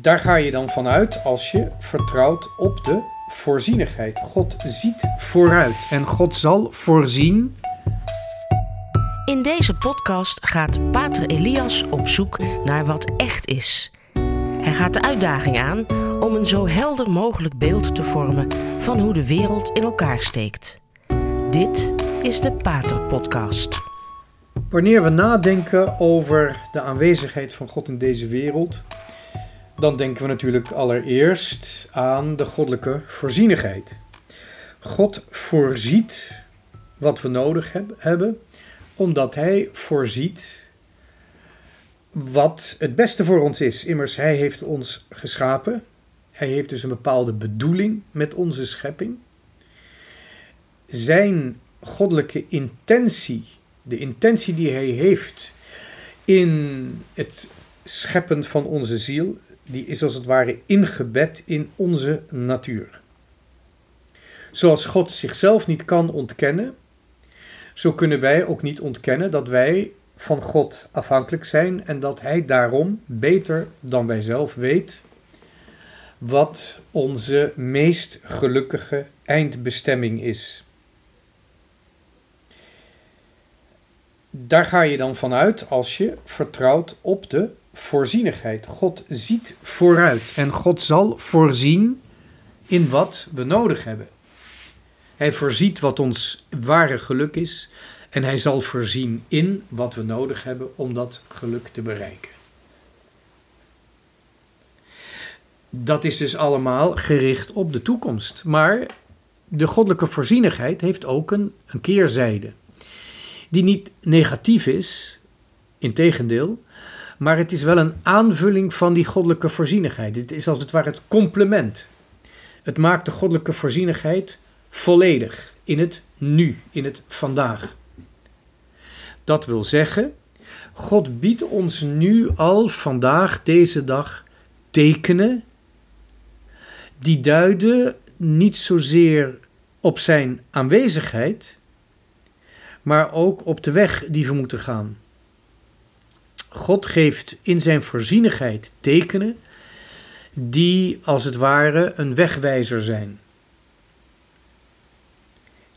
Daar ga je dan vanuit als je vertrouwt op de voorzienigheid. God ziet vooruit en God zal voorzien. In deze podcast gaat Pater Elias op zoek naar wat echt is. Hij gaat de uitdaging aan om een zo helder mogelijk beeld te vormen van hoe de wereld in elkaar steekt. Dit is de Pater Podcast. Wanneer we nadenken over de aanwezigheid van God in deze wereld, dan denken we natuurlijk allereerst aan de goddelijke voorzienigheid. God voorziet wat we nodig hebben, omdat Hij voorziet wat het beste voor ons is. Immers, Hij heeft ons geschapen. Hij heeft dus een bepaalde bedoeling met onze schepping. Zijn goddelijke intentie, de intentie die Hij heeft in het scheppen van onze ziel, die is als het ware ingebed in onze natuur. Zoals God zichzelf niet kan ontkennen, zo kunnen wij ook niet ontkennen dat wij van God afhankelijk zijn en dat Hij daarom beter dan wij zelf weet wat onze meest gelukkige eindbestemming is. Daar ga je dan vanuit als je vertrouwt op de voorzienigheid. God ziet vooruit en God zal voorzien in wat we nodig hebben. Hij voorziet wat ons ware geluk is en hij zal voorzien in wat we nodig hebben om dat geluk te bereiken. Dat is dus allemaal gericht op de toekomst. Maar de goddelijke voorzienigheid heeft ook een, een keerzijde. Die niet negatief is, integendeel, maar het is wel een aanvulling van die goddelijke voorzienigheid. Het is als het ware het complement. Het maakt de goddelijke voorzienigheid volledig in het nu, in het vandaag. Dat wil zeggen, God biedt ons nu al vandaag, deze dag, tekenen die duiden niet zozeer op zijn aanwezigheid, maar ook op de weg die we moeten gaan. God geeft in zijn voorzienigheid tekenen die als het ware een wegwijzer zijn.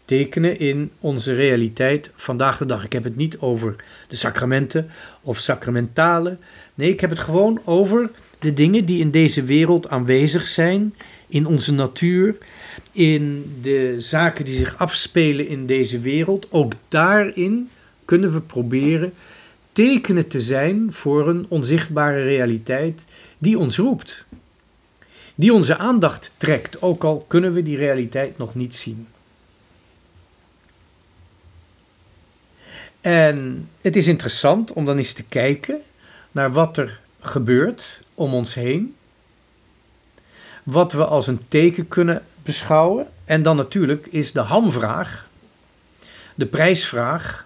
Tekenen in onze realiteit vandaag de dag. Ik heb het niet over de sacramenten of sacramentalen. Nee, ik heb het gewoon over de dingen die in deze wereld aanwezig zijn, in onze natuur, in de zaken die zich afspelen in deze wereld. Ook daarin kunnen we proberen tekenen te zijn voor een onzichtbare realiteit die ons roept. Die onze aandacht trekt, ook al kunnen we die realiteit nog niet zien. En het is interessant om dan eens te kijken naar wat er gebeurt om ons heen. Wat we als een teken kunnen beschouwen. En dan natuurlijk is de hamvraag, de prijsvraag,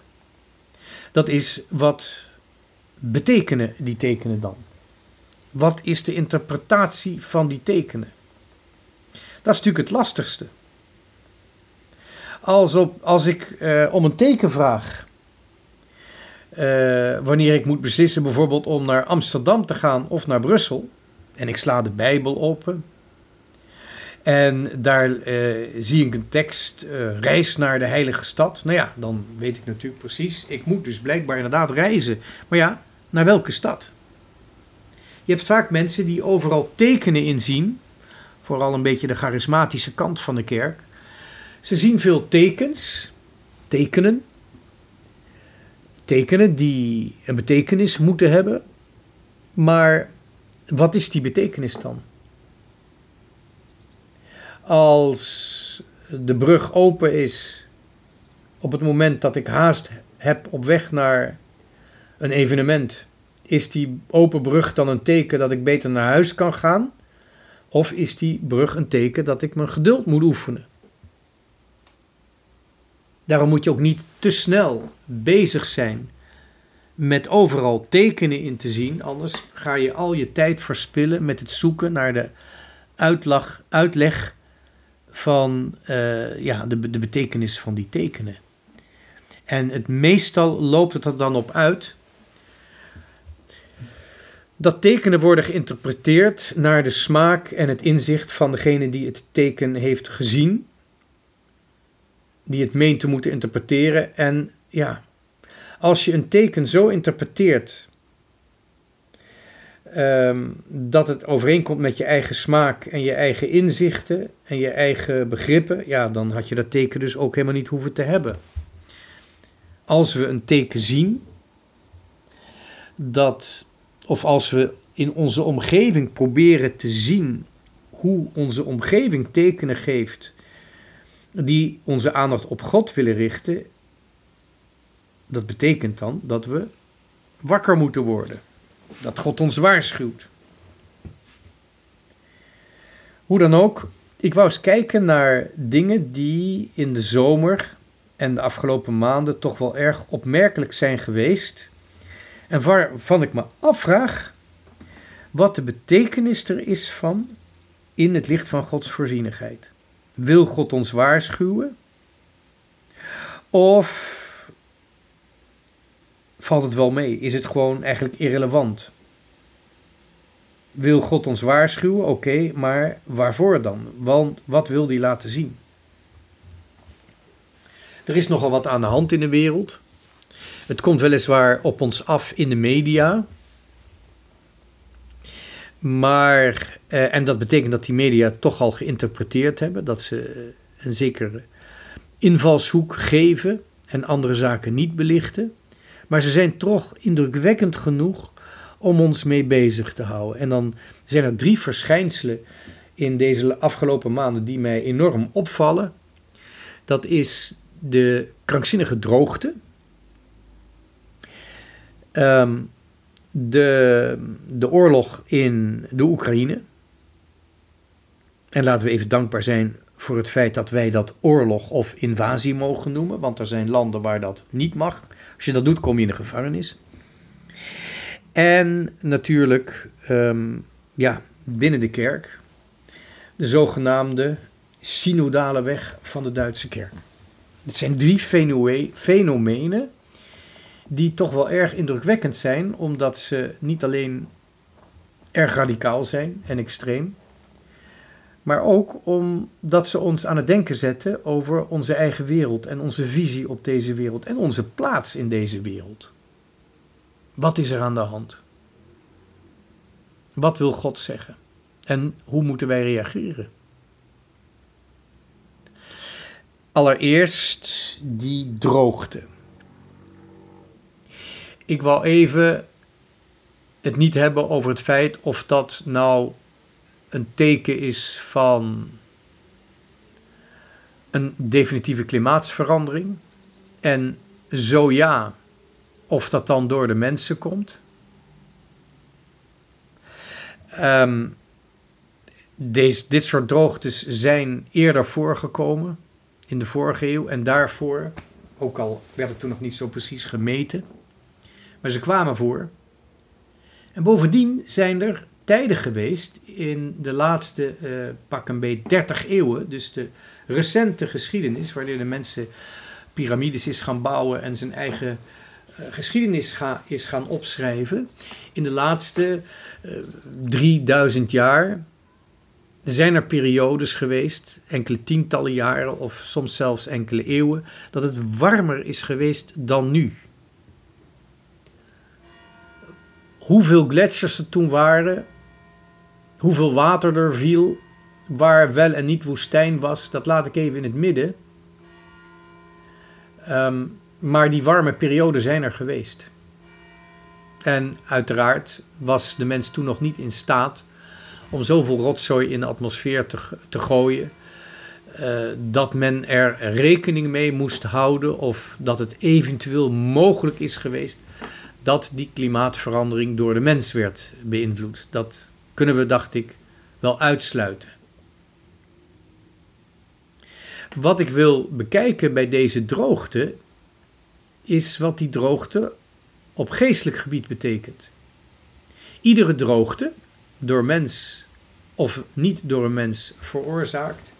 dat is wat betekenen die tekenen dan? Wat is de interpretatie van die tekenen? Dat is natuurlijk het lastigste. Als, op, als ik eh, om een teken vraag, eh, wanneer ik moet beslissen bijvoorbeeld om naar Amsterdam te gaan of naar Brussel, en ik sla de Bijbel open, en daar uh, zie ik een tekst, uh, reis naar de heilige stad. Nou ja, dan weet ik natuurlijk precies, ik moet dus blijkbaar inderdaad reizen. Maar ja, naar welke stad? Je hebt vaak mensen die overal tekenen inzien, vooral een beetje de charismatische kant van de kerk. Ze zien veel tekens, tekenen, tekenen die een betekenis moeten hebben. Maar wat is die betekenis dan? Als de brug open is op het moment dat ik haast heb op weg naar een evenement, is die open brug dan een teken dat ik beter naar huis kan gaan? Of is die brug een teken dat ik mijn geduld moet oefenen? Daarom moet je ook niet te snel bezig zijn met overal tekenen in te zien, anders ga je al je tijd verspillen met het zoeken naar de uitlag, uitleg van uh, ja, de, de betekenis van die tekenen. En het meestal loopt het er dan op uit dat tekenen worden geïnterpreteerd naar de smaak en het inzicht van degene die het teken heeft gezien, die het meent te moeten interpreteren. En ja, als je een teken zo interpreteert ehm, dat het overeenkomt met je eigen smaak en je eigen inzichten en je eigen begrippen, ja, dan had je dat teken dus ook helemaal niet hoeven te hebben. Als we een teken zien, dat, of als we in onze omgeving proberen te zien hoe onze omgeving tekenen geeft die onze aandacht op God willen richten, dat betekent dan dat we wakker moeten worden. Dat God ons waarschuwt. Hoe dan ook, ik wou eens kijken naar dingen die in de zomer en de afgelopen maanden toch wel erg opmerkelijk zijn geweest. En waarvan ik me afvraag wat de betekenis er is van in het licht van Gods voorzienigheid. Wil God ons waarschuwen? Of valt het wel mee? Is het gewoon eigenlijk irrelevant? Wil God ons waarschuwen? Oké, maar waarvoor dan? Want wat wil hij laten zien? Er is nogal wat aan de hand in de wereld. Het komt weliswaar op ons af in de media. Maar, eh, en dat betekent dat die media toch al geïnterpreteerd hebben, dat ze een zekere invalshoek geven en andere zaken niet belichten. Maar ze zijn toch indrukwekkend genoeg om ons mee bezig te houden. En dan zijn er drie verschijnselen in deze afgelopen maanden die mij enorm opvallen. Dat is de krankzinnige droogte. Ehm, de, de oorlog in de Oekraïne. En laten we even dankbaar zijn voor het feit dat wij dat oorlog of invasie mogen noemen, want er zijn landen waar dat niet mag. Als je dat doet, kom je in de gevangenis. En natuurlijk, ehm, ja, binnen de kerk, de zogenaamde synodale weg van de Duitse kerk. Het zijn drie fenomenen die toch wel erg indrukwekkend zijn, omdat ze niet alleen erg radicaal zijn en extreem, maar ook omdat ze ons aan het denken zetten over onze eigen wereld en onze visie op deze wereld en onze plaats in deze wereld. Wat is er aan de hand? Wat wil God zeggen? En hoe moeten wij reageren? Allereerst die droogte. Ik wil even het niet hebben over het feit of dat nou een teken is van een definitieve klimaatsverandering. En zo ja, of dat dan door de mensen komt. Um, deze, dit soort droogtes zijn eerder voorgekomen in de vorige eeuw en daarvoor, ook al werd het toen nog niet zo precies gemeten, maar ze kwamen voor. En bovendien zijn er tijden geweest in de laatste uh, pak een beetje 30 eeuwen, dus de recente geschiedenis, waarin de mensen piramides is gaan bouwen en zijn eigen uh, geschiedenis is gaan opschrijven. In de laatste uh, eh, 3000 jaar zijn er periodes geweest, enkele tientallen jaren of soms zelfs enkele eeuwen, dat het warmer is geweest dan nu. Hoeveel gletsjers er toen waren, hoeveel water er viel, waar wel en niet woestijn was, dat laat ik even in het midden. Um, maar die warme perioden zijn er geweest. En uiteraard was de mens toen nog niet in staat om zoveel rotzooi in de atmosfeer te, te gooien. Uh, dat men er rekening mee moest houden of dat het eventueel mogelijk is geweest dat die klimaatverandering door de mens werd beïnvloed. Dat kunnen we, dacht ik, wel uitsluiten. Wat ik wil bekijken bij deze droogte is wat die droogte op geestelijk gebied betekent. Iedere droogte, door mens of niet door een mens veroorzaakt,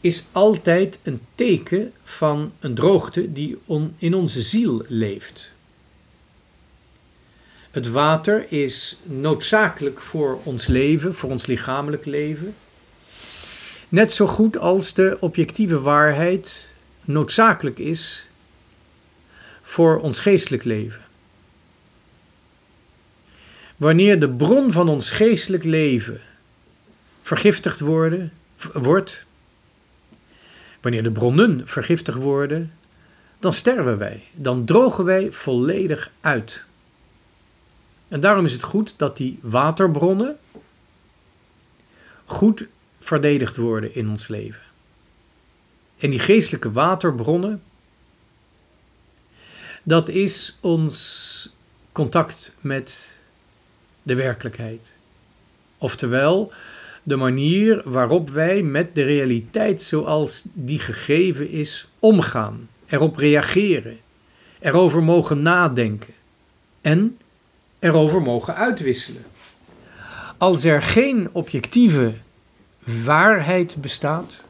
is altijd een teken van een droogte die in onze ziel leeft. Het water is noodzakelijk voor ons leven, voor ons lichamelijk leven. Net zo goed als de objectieve waarheid noodzakelijk is voor ons geestelijk leven. Wanneer de bron van ons geestelijk leven vergiftigd worden, wordt, wanneer de bronnen vergiftigd worden, dan sterven wij, dan drogen wij volledig uit. En daarom is het goed dat die waterbronnen goed verdedigd worden in ons leven. En die geestelijke waterbronnen, dat is ons contact met de werkelijkheid. Oftewel, de manier waarop wij met de realiteit zoals die gegeven is omgaan, erop reageren, erover mogen nadenken en erover mogen uitwisselen. Als er geen objectieve waarheid bestaat,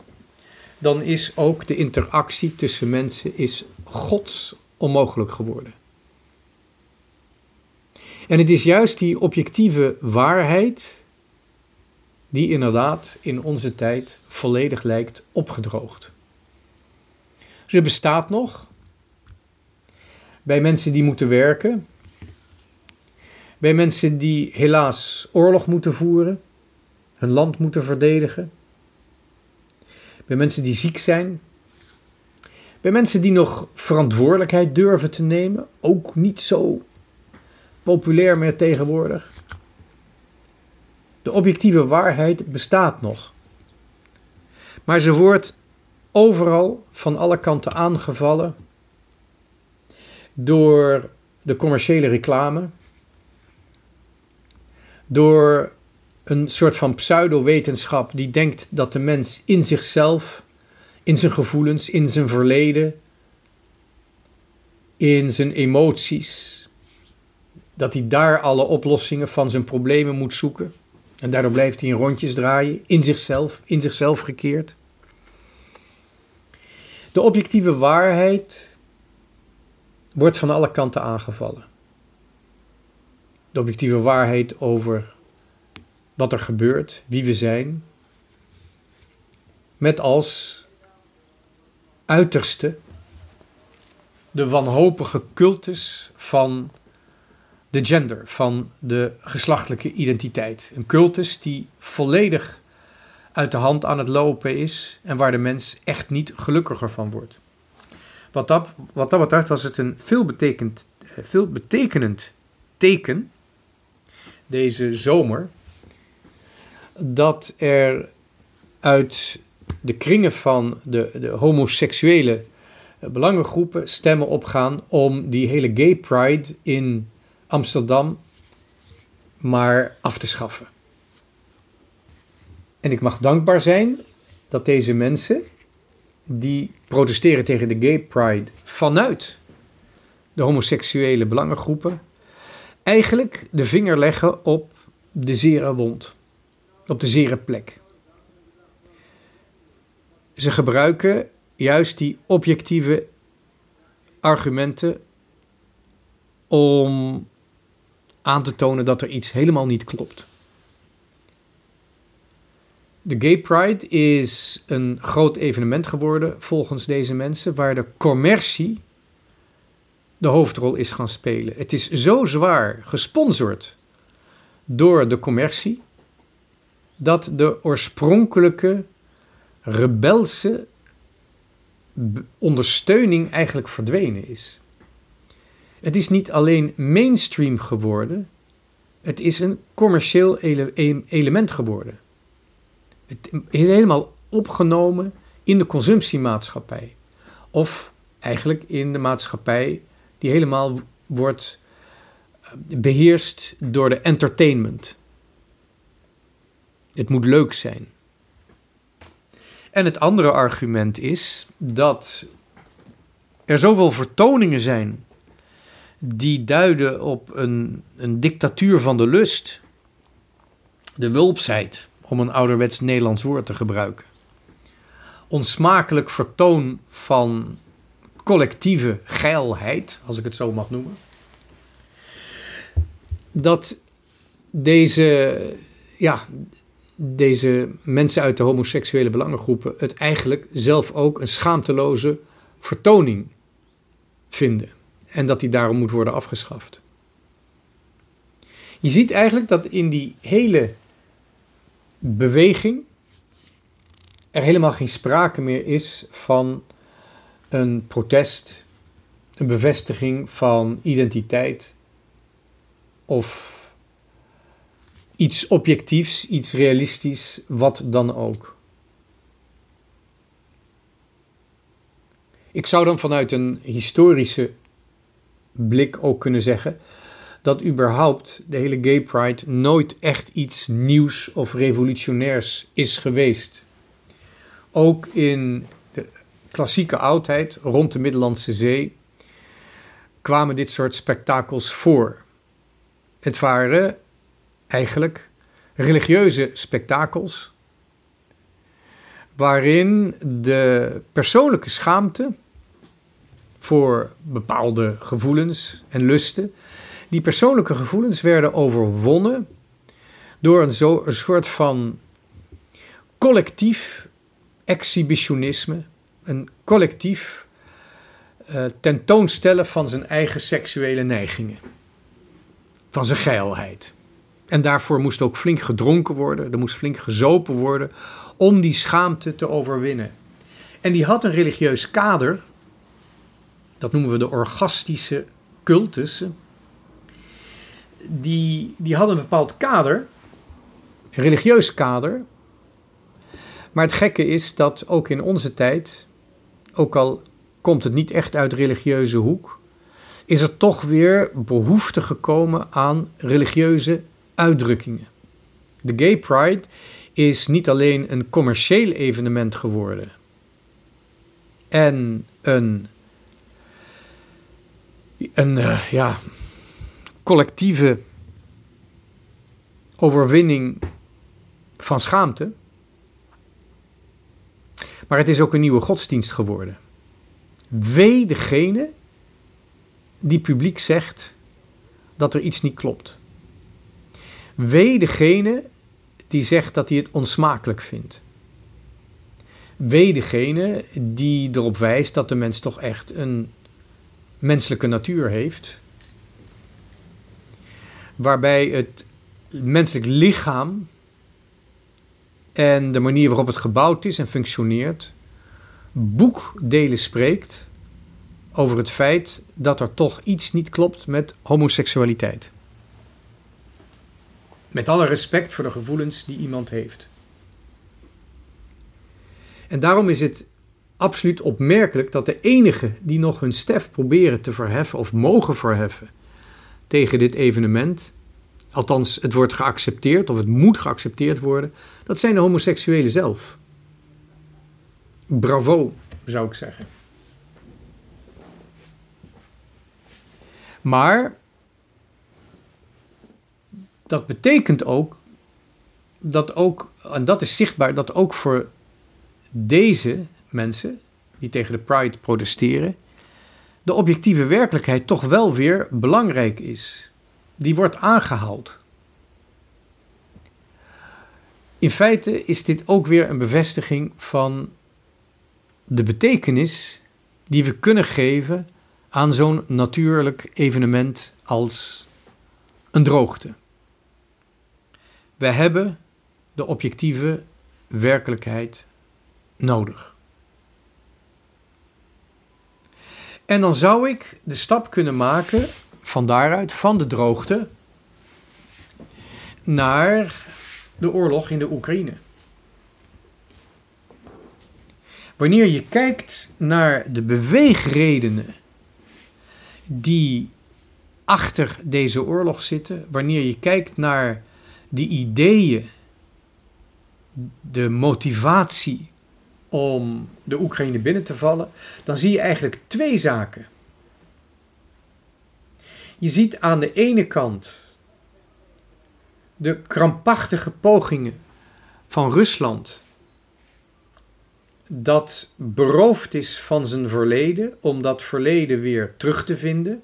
dan is ook de interactie tussen mensen is gods onmogelijk geworden. En het is juist die objectieve waarheid die inderdaad in onze tijd volledig lijkt opgedroogd. Ze bestaat nog bij mensen die moeten werken, bij mensen die helaas oorlog moeten voeren, hun land moeten verdedigen, bij mensen die ziek zijn, bij mensen die nog verantwoordelijkheid durven te nemen, ook niet zo populair meer tegenwoordig. De objectieve waarheid bestaat nog. Maar ze wordt overal van alle kanten aangevallen door de commerciële reclame, door een soort van pseudo-wetenschap die denkt dat de mens in zichzelf, in zijn gevoelens, in zijn verleden, in zijn emoties, dat hij daar alle oplossingen van zijn problemen moet zoeken. En daardoor blijft hij in rondjes draaien, in zichzelf, in zichzelf gekeerd. De objectieve waarheid wordt van alle kanten aangevallen. De objectieve waarheid over wat er gebeurt, wie we zijn, met als uiterste de wanhopige cultus van de gender, van de geslachtelijke identiteit. Een cultus die volledig uit de hand aan het lopen is en waar de mens echt niet gelukkiger van wordt. Wat dat, wat dat betreft was het een veelbetekend, eh, veelbetekenend teken deze zomer dat er uit de kringen van de, de homoseksuele belangengroepen stemmen opgaan om die hele gay pride in Amsterdam maar af te schaffen. En ik mag dankbaar zijn dat deze mensen die protesteren tegen de gay pride vanuit de homoseksuele belangengroepen eigenlijk de vinger leggen op de zere wond, op de zere plek. Ze gebruiken juist die objectieve argumenten om aan te tonen dat er iets helemaal niet klopt. De Gay Pride is een groot evenement geworden volgens deze mensen, waar de commercie de hoofdrol is gaan spelen. Het is zo zwaar gesponsord door de commercie dat de oorspronkelijke rebelse ondersteuning eigenlijk verdwenen is. Het is niet alleen mainstream geworden, het is een commercieel element geworden. Het is helemaal opgenomen in de consumptiemaatschappij. Of eigenlijk in de maatschappij die helemaal wordt eh, beheerst door de entertainment. Het moet leuk zijn. En het andere argument is dat er zoveel vertoningen zijn die duiden op een, een dictatuur van de lust. De wulpsheid, om een ouderwets Nederlands woord te gebruiken. Onsmakelijk vertoon van collectieve geilheid, als ik het zo mag noemen. dat deze, ja, deze mensen uit de homoseksuele belangengroepen het eigenlijk zelf ook een schaamteloze vertoning vinden. En dat die daarom moet worden afgeschaft. Je ziet eigenlijk dat in die hele beweging er helemaal geen sprake meer is van een protest, een bevestiging van identiteit of iets objectiefs, iets realistisch, wat dan ook. Ik zou dan vanuit een historische blik ook kunnen zeggen dat überhaupt de hele gay pride nooit echt iets nieuws of revolutionairs is geweest. Ook in klassieke oudheid rond de Middellandse Zee kwamen dit soort spektakels voor. Het waren eigenlijk religieuze spektakels waarin de persoonlijke schaamte voor bepaalde gevoelens en lusten, die persoonlijke gevoelens werden overwonnen door een, zo, een soort van collectief exhibitionisme, een collectief uh, tentoonstellen van zijn eigen seksuele neigingen, van zijn geilheid. En daarvoor moest ook flink gedronken worden, er moest flink gezopen worden om die schaamte te overwinnen. En die had een religieus kader, dat noemen we de orgastische cultussen. Die, die hadden een bepaald kader, een religieus kader. Maar het gekke is dat ook in onze tijd, ook al komt het niet echt uit religieuze hoek, is er toch weer behoefte gekomen aan religieuze uitdrukkingen. De Gay Pride is niet alleen een commercieel evenement geworden en een, een uh, ja, collectieve overwinning van schaamte, maar het is ook een nieuwe godsdienst geworden. Wee degene die publiek zegt dat er iets niet klopt. Wee degene die zegt dat hij het onsmakelijk vindt. Wee degene die erop wijst dat de mens toch echt een menselijke natuur heeft. Waarbij het menselijk lichaam en de manier waarop het gebouwd is en functioneert, boekdelen spreekt over het feit dat er toch iets niet klopt met homoseksualiteit. Met alle respect voor de gevoelens die iemand heeft. En daarom is het absoluut opmerkelijk dat de enigen die nog hun stef proberen te verheffen of mogen verheffen tegen dit evenement, althans het wordt geaccepteerd of het moet geaccepteerd worden, dat zijn de homoseksuelen zelf. Bravo, zou ik zeggen. Maar dat betekent ook dat ook, en dat is zichtbaar, dat ook voor deze mensen die tegen de Pride protesteren, de objectieve werkelijkheid toch wel weer belangrijk is. Die wordt aangehaald. In feite is dit ook weer een bevestiging van de betekenis die we kunnen geven aan zo'n natuurlijk evenement als een droogte. We hebben de objectieve werkelijkheid nodig. En dan zou ik de stap kunnen maken van daaruit, van de droogte, naar de oorlog in de Oekraïne. Wanneer je kijkt naar de beweegredenen die achter deze oorlog zitten, wanneer je kijkt naar de ideeën, de motivatie om de Oekraïne binnen te vallen, dan zie je eigenlijk twee zaken. Je ziet aan de ene kant de krampachtige pogingen van Rusland dat beroofd is van zijn verleden om dat verleden weer terug te vinden.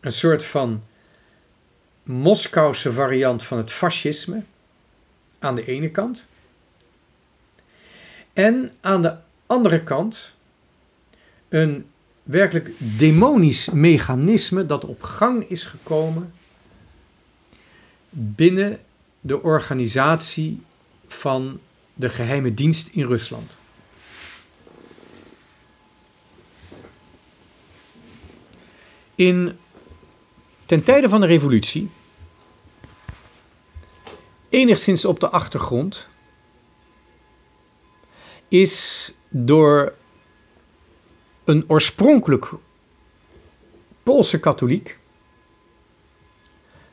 een soort van Moskouse variant van het fascisme aan de ene kant. En aan de andere kant een werkelijk demonisch mechanisme dat op gang is gekomen binnen de organisatie van de geheime dienst in Rusland. In, ten tijde van de revolutie, enigszins op de achtergrond, is door een oorspronkelijk Poolse katholiek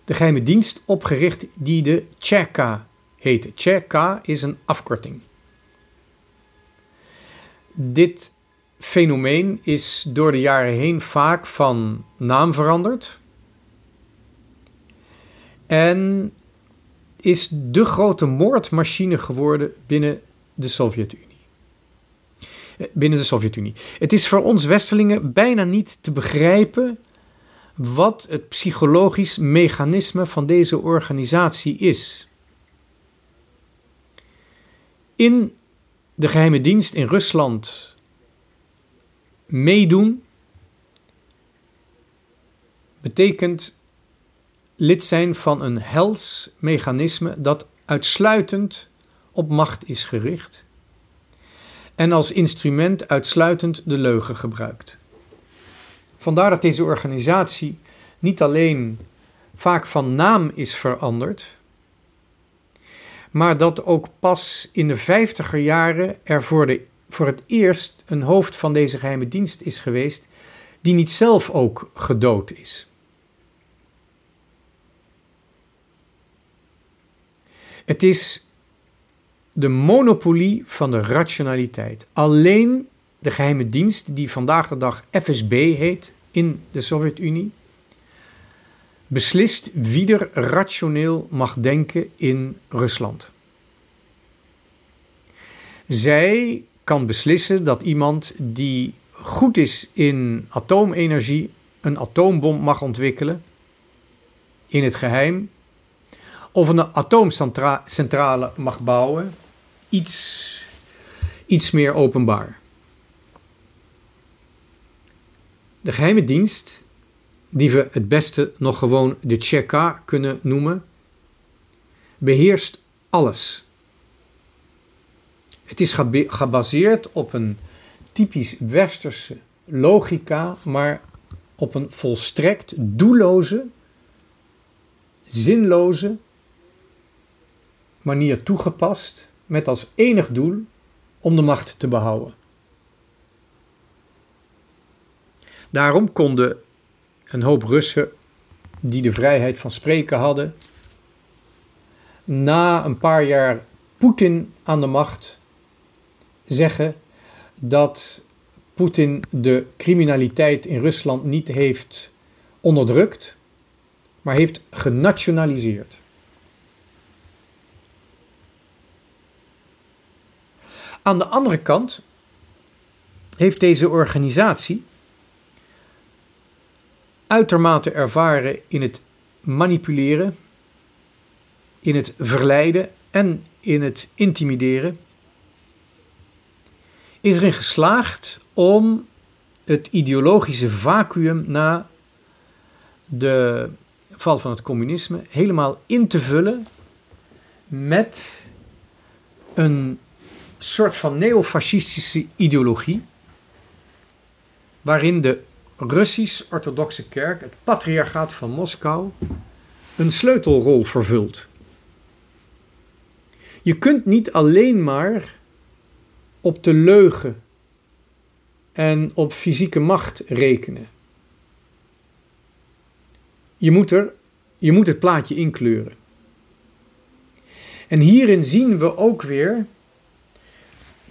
de geheime dienst opgericht die de Tcheka heette. Tcheka is een afkorting. Dit fenomeen is door de jaren heen vaak van naam veranderd. En is de grote moordmachine geworden binnen de Sovjet-Unie. Binnen de Sovjet-Unie. Het is voor ons Westelingen bijna niet te begrijpen wat het psychologisch mechanisme van deze organisatie is. In de geheime dienst in Rusland meedoen betekent lid zijn van een hels mechanisme dat uitsluitend op macht is gericht en als instrument uitsluitend de leugen gebruikt. Vandaar dat deze organisatie niet alleen vaak van naam is veranderd, maar dat ook pas in de vijftiger jaren er voor, de, voor het eerst een hoofd van deze geheime dienst is geweest, die niet zelf ook gedood is. Het is de monopolie van de rationaliteit. Alleen de geheime dienst, die vandaag de dag FSB heet in de Sovjet-Unie, beslist wie er rationeel mag denken in Rusland. Zij kan beslissen dat iemand die goed is in atoomenergie een atoombom mag ontwikkelen in het geheim, of een atoomcentrale mag bouwen, iets, iets meer openbaar. De geheime dienst die we het beste nog gewoon de Cheka kunnen noemen, beheerst alles. Het is gebaseerd op een typisch westerse logica, maar op een volstrekt doelloze, zinloze manier toegepast, met als enig doel om de macht te behouden. Daarom konden een hoop Russen die de vrijheid van spreken hadden, na een paar jaar Poetin aan de macht zeggen dat Poetin de criminaliteit in Rusland niet heeft onderdrukt, maar heeft genationaliseerd. Aan de andere kant heeft deze organisatie uitermate ervaren in het manipuleren, in het verleiden en in het intimideren, is erin geslaagd om het ideologische vacuüm na de val van het communisme helemaal in te vullen met een soort van neofascistische ideologie, waarin de Russisch-Orthodoxe Kerk, het Patriarchaat van Moskou, een sleutelrol vervult. Je kunt niet alleen maar op de leugen en op fysieke macht rekenen. Je moet, er, je moet het plaatje inkleuren. En hierin zien we ook weer,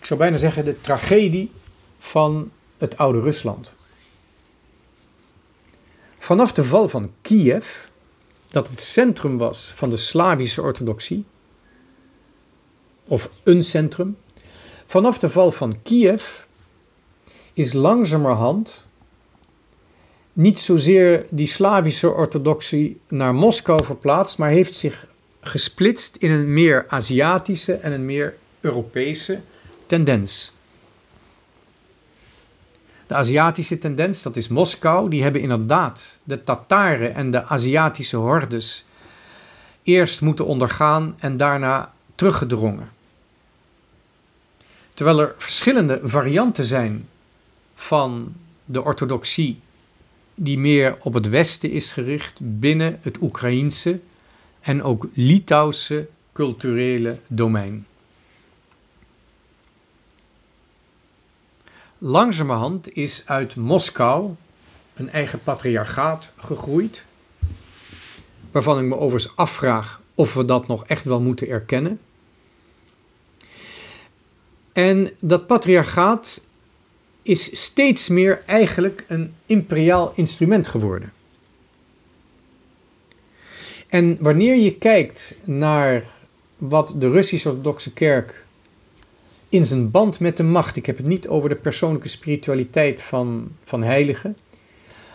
ik zou bijna zeggen, de tragedie van het oude Rusland. Vanaf de val van Kiev, dat het centrum was van de Slavische orthodoxie, of een centrum, vanaf de val van Kiev is langzamerhand niet zozeer die Slavische orthodoxie naar Moskou verplaatst, maar heeft zich gesplitst in een meer Aziatische en een meer Europese tendens. De Aziatische tendens, dat is Moskou, die hebben inderdaad de Tataren en de Aziatische hordes eerst moeten ondergaan en daarna teruggedrongen. Terwijl er verschillende varianten zijn van de orthodoxie die meer op het westen is gericht binnen het Oekraïense en ook Litouwse culturele domein. Langzamerhand is uit Moskou een eigen patriarchaat gegroeid, waarvan ik me overigens afvraag of we dat nog echt wel moeten erkennen. En dat patriarchaat is steeds meer eigenlijk een imperiaal instrument geworden. En wanneer je kijkt naar wat de Russisch-Orthodoxe Kerk in zijn band met de macht, ik heb het niet over de persoonlijke spiritualiteit van, van heiligen,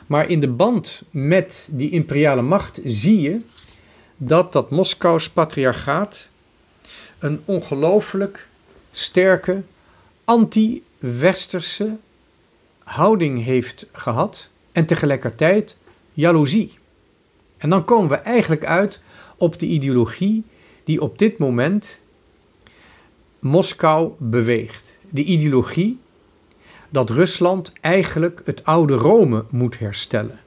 maar in de band met die imperiale macht zie je dat dat Moskous patriarchaat een ongelooflijk sterke anti-westerse houding heeft gehad en tegelijkertijd jaloezie. En dan komen we eigenlijk uit op de ideologie die op dit moment Moskou beweegt. De ideologie dat Rusland eigenlijk het oude Rome moet herstellen.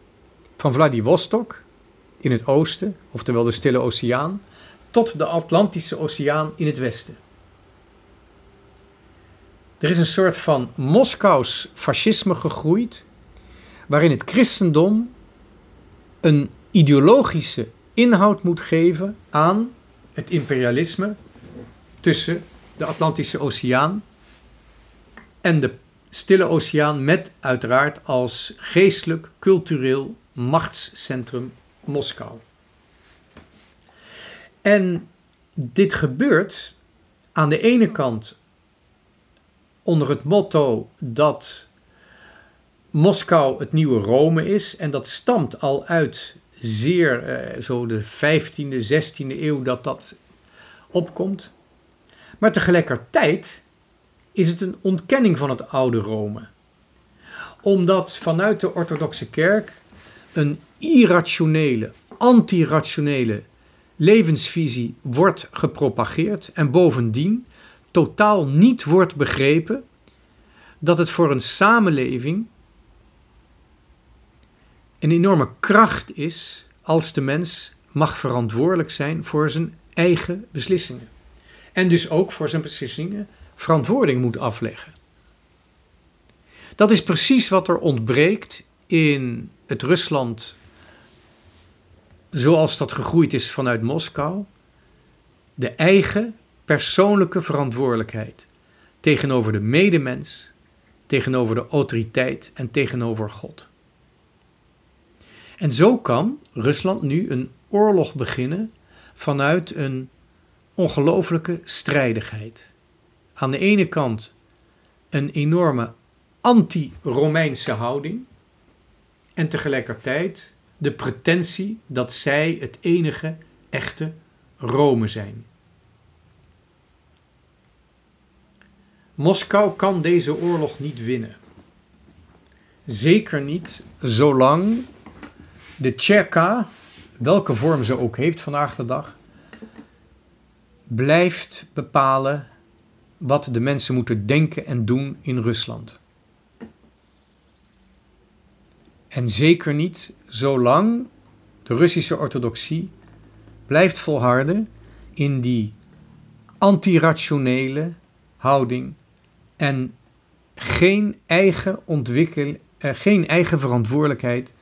Van Vladivostok in het oosten, oftewel de Stille Oceaan, tot de Atlantische Oceaan in het westen. Er is een soort van Moskous fascisme gegroeid, waarin het christendom een ideologische inhoud moet geven aan het imperialisme tussen de Atlantische Oceaan en de Stille Oceaan, met uiteraard als geestelijk, cultureel machtscentrum Moskou. En dit gebeurt aan de ene kant onder het motto dat Moskou het nieuwe Rome is. En dat stamt al uit zeer eh, zo de 15e, 16e eeuw dat dat opkomt. Maar tegelijkertijd is het een ontkenning van het oude Rome. Omdat vanuit de orthodoxe kerk een irrationele, antirationele levensvisie wordt gepropageerd en bovendien totaal niet wordt begrepen dat het voor een samenleving een enorme kracht is als de mens mag verantwoordelijk zijn voor zijn eigen beslissingen. En dus ook voor zijn beslissingen verantwoording moet afleggen. Dat is precies wat er ontbreekt in het Rusland zoals dat gegroeid is vanuit Moskou. De eigen persoonlijke verantwoordelijkheid tegenover de medemens, tegenover de autoriteit en tegenover God. En zo kan Rusland nu een oorlog beginnen vanuit een ongelooflijke strijdigheid. Aan de ene kant een enorme anti-Romeinse houding en tegelijkertijd de pretentie dat zij het enige echte Rome zijn. Moskou kan deze oorlog niet winnen. Zeker niet zolang de Tjerka, welke vorm ze ook heeft vandaag de dag, blijft bepalen wat de mensen moeten denken en doen in Rusland. En zeker niet zolang de Russische orthodoxie blijft volharden in die antirationele houding en geen eigen, ontwikkel, uh, geen eigen verantwoordelijkheid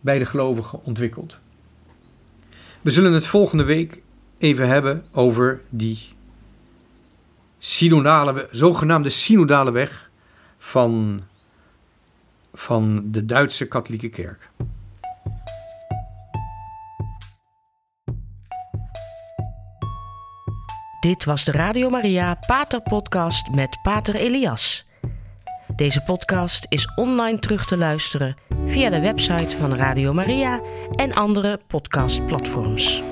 bij de gelovigen ontwikkelt. We zullen het volgende week even hebben over die synodale, zogenaamde synodale weg van, van de Duitse katholieke kerk. Dit was de Radio Maria Pater Podcast met Pater Elias. Deze podcast is online terug te luisteren via de website van Radio Maria en andere podcastplatforms.